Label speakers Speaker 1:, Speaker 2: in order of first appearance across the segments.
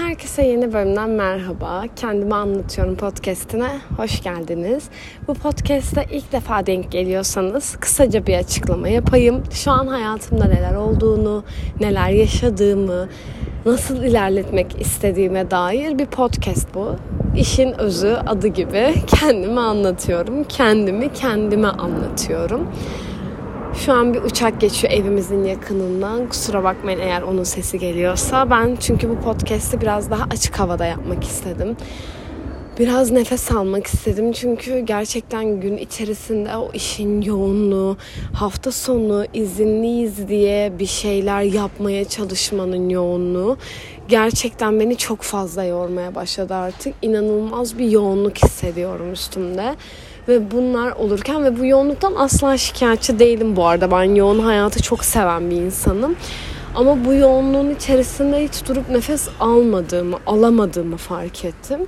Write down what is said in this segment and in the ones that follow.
Speaker 1: Herkese yeni bölümden merhaba. Kendimi anlatıyorum podcastine. Hoş geldiniz. Bu podcast'te ilk defa denk geliyorsanız kısaca bir açıklama yapayım. Şu an hayatımda neler olduğunu, neler yaşadığımı, nasıl ilerletmek istediğime dair bir podcast bu. İşin özü adı gibi kendimi anlatıyorum. Kendimi kendime anlatıyorum. Şu an bir uçak geçiyor evimizin yakınından. Kusura bakmayın eğer onun sesi geliyorsa. Ben çünkü bu podcast'i biraz daha açık havada yapmak istedim. Biraz nefes almak istedim çünkü gerçekten gün içerisinde o işin yoğunluğu, hafta sonu izinliyiz diye bir şeyler yapmaya çalışmanın yoğunluğu gerçekten beni çok fazla yormaya başladı artık. İnanılmaz bir yoğunluk hissediyorum üstümde ve bunlar olurken ve bu yoğunluktan asla şikayetçi değilim bu arada. Ben yoğun hayatı çok seven bir insanım. Ama bu yoğunluğun içerisinde hiç durup nefes almadığımı, alamadığımı fark ettim.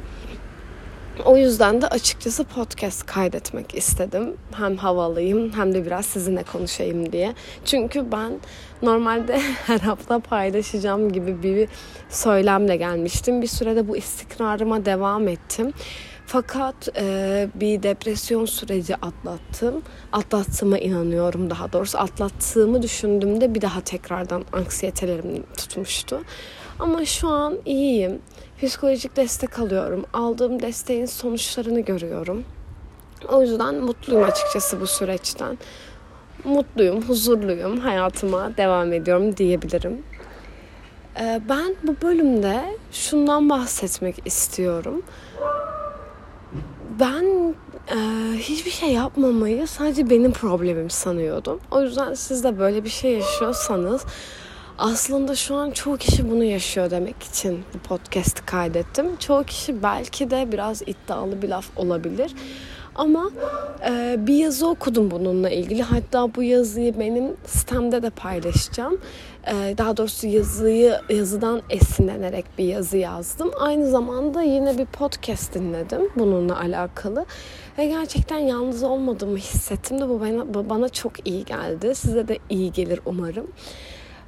Speaker 1: O yüzden de açıkçası podcast kaydetmek istedim. Hem havalıyım hem de biraz sizinle konuşayım diye. Çünkü ben normalde her hafta paylaşacağım gibi bir söylemle gelmiştim. Bir sürede bu istikrarıma devam ettim. Fakat e, bir depresyon süreci atlattım. Atlattığıma inanıyorum daha doğrusu. Atlattığımı düşündüğümde bir daha tekrardan anksiyetelerim tutmuştu. Ama şu an iyiyim. Psikolojik destek alıyorum. Aldığım desteğin sonuçlarını görüyorum. O yüzden mutluyum açıkçası bu süreçten. Mutluyum, huzurluyum. Hayatıma devam ediyorum diyebilirim. Ben bu bölümde şundan bahsetmek istiyorum ben e, hiçbir şey yapmamayı sadece benim problemim sanıyordum. O yüzden siz de böyle bir şey yaşıyorsanız aslında şu an çoğu kişi bunu yaşıyor demek için bu podcast'i kaydettim. Çoğu kişi belki de biraz iddialı bir laf olabilir. Ama e, bir yazı okudum bununla ilgili. Hatta bu yazıyı benim sitemde de paylaşacağım. E, daha doğrusu yazıyı yazıdan esinlenerek bir yazı yazdım. Aynı zamanda yine bir podcast dinledim bununla alakalı. Ve gerçekten yalnız olmadığımı hissettim de bu bana, bana çok iyi geldi. Size de iyi gelir umarım.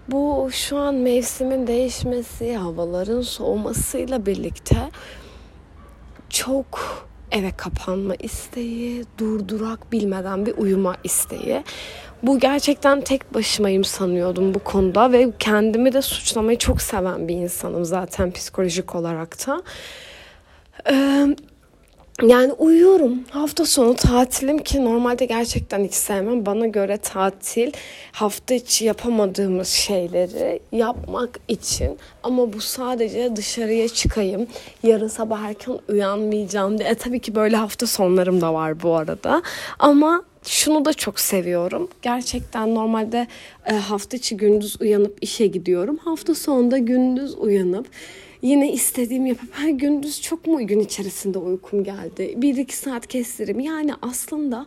Speaker 1: Bu şu an mevsimin değişmesi, havaların soğumasıyla birlikte çok eve kapanma isteği, durdurak bilmeden bir uyuma isteği. Bu gerçekten tek başımayım sanıyordum bu konuda ve kendimi de suçlamayı çok seven bir insanım zaten psikolojik olarak da. Ee, yani uyuyorum. Hafta sonu tatilim ki normalde gerçekten hiç sevmem. Bana göre tatil hafta içi yapamadığımız şeyleri yapmak için. Ama bu sadece dışarıya çıkayım. Yarın sabah erken uyanmayacağım diye. E, tabii ki böyle hafta sonlarım da var bu arada. Ama şunu da çok seviyorum. Gerçekten normalde e, hafta içi gündüz uyanıp işe gidiyorum. Hafta sonunda gündüz uyanıp Yine istediğim yapıp her gündüz çok mu gün içerisinde uykum geldi. Bir iki saat kestirim. Yani aslında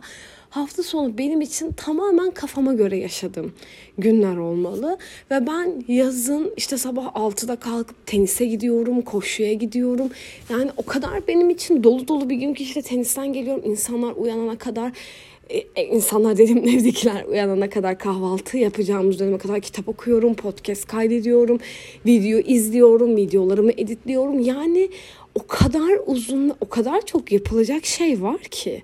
Speaker 1: hafta sonu benim için tamamen kafama göre yaşadığım günler olmalı. Ve ben yazın işte sabah 6'da kalkıp tenise gidiyorum, koşuya gidiyorum. Yani o kadar benim için dolu dolu bir gün ki işte tenisten geliyorum. insanlar uyanana kadar e, e, insanlar dedim evdekiler uyanana kadar kahvaltı yapacağımız döneme kadar kitap okuyorum, podcast kaydediyorum, video izliyorum, videolarımı editliyorum. Yani o kadar uzun, o kadar çok yapılacak şey var ki.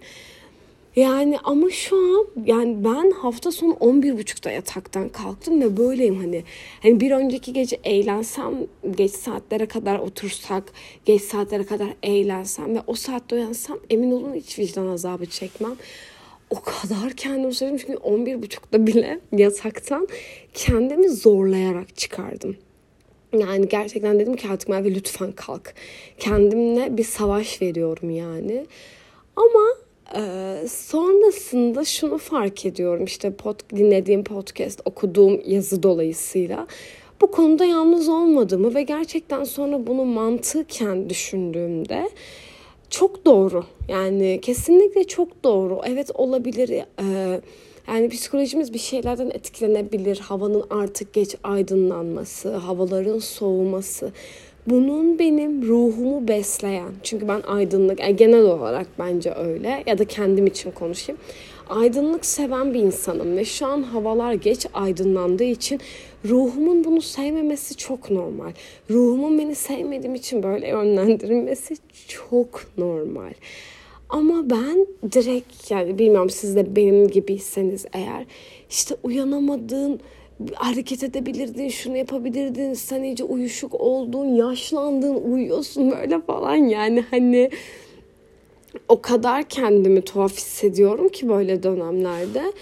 Speaker 1: Yani ama şu an yani ben hafta sonu 11.30'da yataktan kalktım ve böyleyim hani. Hani bir önceki gece eğlensem, geç saatlere kadar otursak, geç saatlere kadar eğlensem ve o saatte uyansam emin olun hiç vicdan azabı çekmem o kadar kendimi sevdim çünkü 11.30'da bile yataktan kendimi zorlayarak çıkardım. Yani gerçekten dedim ki artık Merve lütfen kalk. Kendimle bir savaş veriyorum yani. Ama e, sonrasında şunu fark ediyorum işte pod, dinlediğim podcast, okuduğum yazı dolayısıyla bu konuda yalnız olmadığımı ve gerçekten sonra bunu mantıken düşündüğümde çok doğru. Yani kesinlikle çok doğru. Evet olabilir. Ee, yani psikolojimiz bir şeylerden etkilenebilir. Havanın artık geç aydınlanması, havaların soğuması. Bunun benim ruhumu besleyen. Çünkü ben aydınlık, genel olarak bence öyle. Ya da kendim için konuşayım. Aydınlık seven bir insanım ve şu an havalar geç aydınlandığı için ruhumun bunu sevmemesi çok normal. Ruhumun beni sevmediğim için böyle yönlendirilmesi çok normal. Ama ben direkt yani bilmiyorum siz de benim gibiyseniz eğer işte uyanamadığın hareket edebilirdin, şunu yapabilirdin, sen iyice uyuşuk oldun, yaşlandın, uyuyorsun böyle falan yani hani o kadar kendimi tuhaf hissediyorum ki böyle dönemlerde.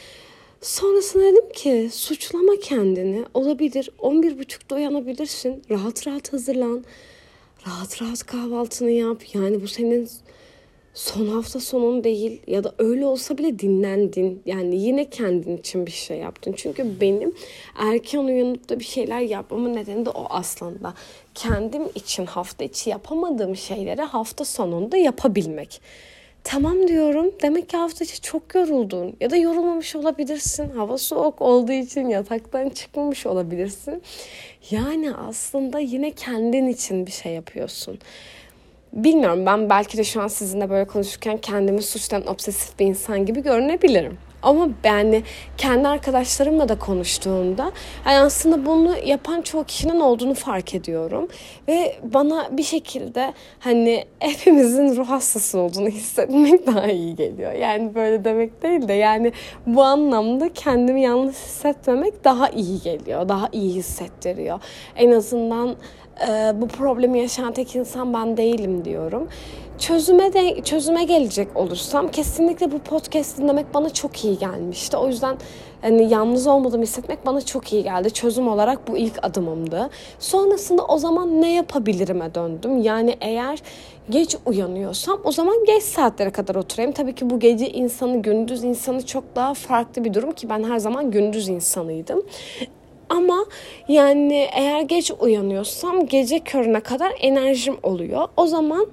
Speaker 1: Sonrasında dedim ki suçlama kendini. Olabilir 11.30'da uyanabilirsin. Rahat rahat hazırlan. Rahat rahat kahvaltını yap. Yani bu senin son hafta sonun değil ya da öyle olsa bile dinlendin. Yani yine kendin için bir şey yaptın. Çünkü benim erken uyanıp da bir şeyler yapmamın nedeni de o aslında. Kendim için hafta içi yapamadığım şeyleri hafta sonunda yapabilmek. Tamam diyorum. Demek ki hafta içi çok yoruldun. Ya da yorulmamış olabilirsin. Hava soğuk olduğu için yataktan çıkmamış olabilirsin. Yani aslında yine kendin için bir şey yapıyorsun. Bilmiyorum ben belki de şu an sizinle böyle konuşurken kendimi suçtan obsesif bir insan gibi görünebilirim. Ama yani kendi arkadaşlarımla da konuştuğumda yani aslında bunu yapan çok kişinin olduğunu fark ediyorum. Ve bana bir şekilde hani hepimizin ruh hastası olduğunu hissetmek daha iyi geliyor. Yani böyle demek değil de yani bu anlamda kendimi yalnız hissetmemek daha iyi geliyor. Daha iyi hissettiriyor. En azından e, bu problemi yaşayan tek insan ben değilim diyorum. Çözüme de çözüme gelecek olursam kesinlikle bu podcast dinlemek bana çok iyi gelmişti. O yüzden hani yalnız olmadığımı hissetmek bana çok iyi geldi. Çözüm olarak bu ilk adımımdı. Sonrasında o zaman ne yapabilirim'e döndüm. Yani eğer geç uyanıyorsam o zaman geç saatlere kadar oturayım. Tabii ki bu gece insanı, gündüz insanı çok daha farklı bir durum ki ben her zaman gündüz insanıydım. Ama yani eğer geç uyanıyorsam gece körüne kadar enerjim oluyor. O zaman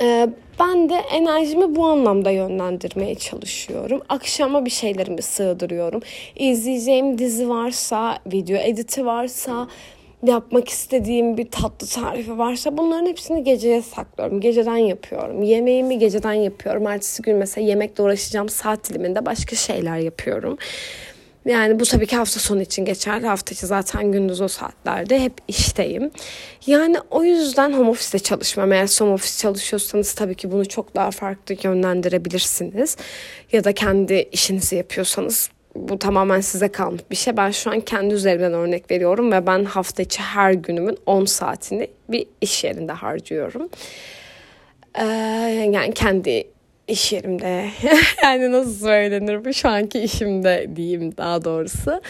Speaker 1: e, ben de enerjimi bu anlamda yönlendirmeye çalışıyorum. Akşama bir şeylerimi sığdırıyorum. İzleyeceğim dizi varsa, video editi varsa, yapmak istediğim bir tatlı tarifi varsa bunların hepsini geceye saklıyorum. Geceden yapıyorum. Yemeğimi geceden yapıyorum. Ertesi gün mesela yemekle uğraşacağım saat diliminde başka şeyler yapıyorum. Yani bu tabii ki hafta sonu için geçerli. Hafta içi zaten gündüz o saatlerde hep işteyim. Yani o yüzden home office'te çalışmam. Eğer home office çalışıyorsanız tabii ki bunu çok daha farklı yönlendirebilirsiniz. Ya da kendi işinizi yapıyorsanız bu tamamen size kalmış bir şey. Ben şu an kendi üzerimden örnek veriyorum ve ben hafta içi her günümün 10 saatini bir iş yerinde harcıyorum. Ee, yani kendi iş yerimde yani nasıl söylenir bu şu anki işimde diyeyim daha doğrusu.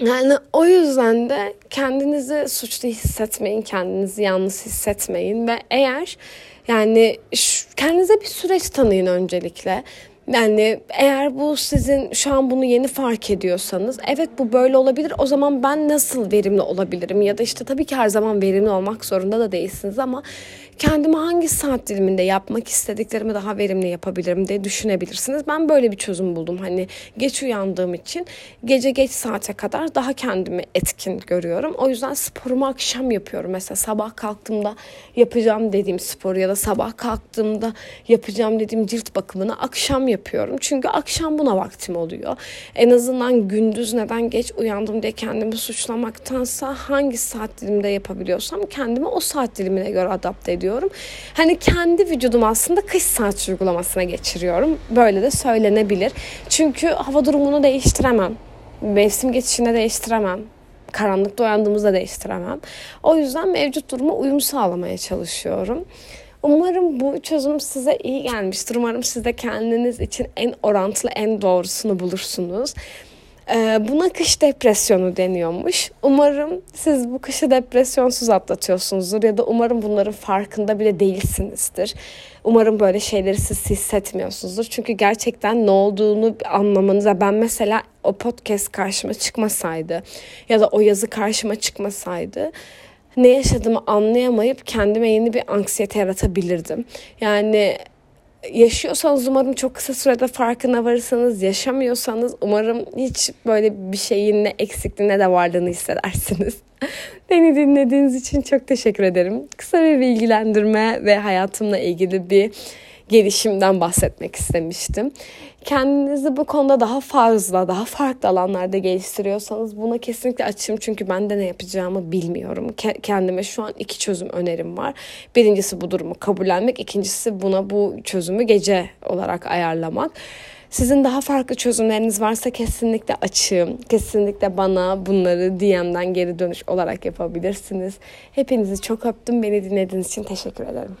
Speaker 1: Yani o yüzden de kendinizi suçlu hissetmeyin, kendinizi yalnız hissetmeyin ve eğer yani kendinize bir süreç tanıyın öncelikle. Yani eğer bu sizin şu an bunu yeni fark ediyorsanız evet bu böyle olabilir o zaman ben nasıl verimli olabilirim ya da işte tabii ki her zaman verimli olmak zorunda da değilsiniz ama kendimi hangi saat diliminde yapmak istediklerimi daha verimli yapabilirim diye düşünebilirsiniz. Ben böyle bir çözüm buldum. Hani geç uyandığım için gece geç saate kadar daha kendimi etkin görüyorum. O yüzden sporumu akşam yapıyorum. Mesela sabah kalktığımda yapacağım dediğim sporu ya da sabah kalktığımda yapacağım dediğim cilt bakımını akşam yapıyorum. Çünkü akşam buna vaktim oluyor. En azından gündüz neden geç uyandım diye kendimi suçlamaktansa hangi saat dilimde yapabiliyorsam kendimi o saat dilimine göre adapte ediyorum ediyorum. Hani kendi vücudum aslında kış saat uygulamasına geçiriyorum. Böyle de söylenebilir. Çünkü hava durumunu değiştiremem. Mevsim geçişinde değiştiremem. Karanlıkta uyandığımızda değiştiremem. O yüzden mevcut duruma uyum sağlamaya çalışıyorum. Umarım bu çözüm size iyi gelmiştir. Umarım siz de kendiniz için en orantılı, en doğrusunu bulursunuz. Ee, buna kış depresyonu deniyormuş. Umarım siz bu kışı depresyonsuz atlatıyorsunuzdur ya da umarım bunların farkında bile değilsinizdir. Umarım böyle şeyleri siz hissetmiyorsunuzdur. Çünkü gerçekten ne olduğunu anlamanıza ben mesela o podcast karşıma çıkmasaydı ya da o yazı karşıma çıkmasaydı ne yaşadığımı anlayamayıp kendime yeni bir anksiyete yaratabilirdim. Yani yaşıyorsanız umarım çok kısa sürede farkına varırsanız yaşamıyorsanız umarım hiç böyle bir şeyin ne eksikliğine de varlığını hissedersiniz. Beni dinlediğiniz için çok teşekkür ederim. Kısa bir bilgilendirme ve hayatımla ilgili bir gelişimden bahsetmek istemiştim. Kendinizi bu konuda daha fazla, daha farklı alanlarda geliştiriyorsanız buna kesinlikle açığım. Çünkü ben de ne yapacağımı bilmiyorum. Kendime şu an iki çözüm önerim var. Birincisi bu durumu kabullenmek. ikincisi buna bu çözümü gece olarak ayarlamak. Sizin daha farklı çözümleriniz varsa kesinlikle açığım. Kesinlikle bana bunları DM'den geri dönüş olarak yapabilirsiniz. Hepinizi çok öptüm. Beni dinlediğiniz için teşekkür ederim.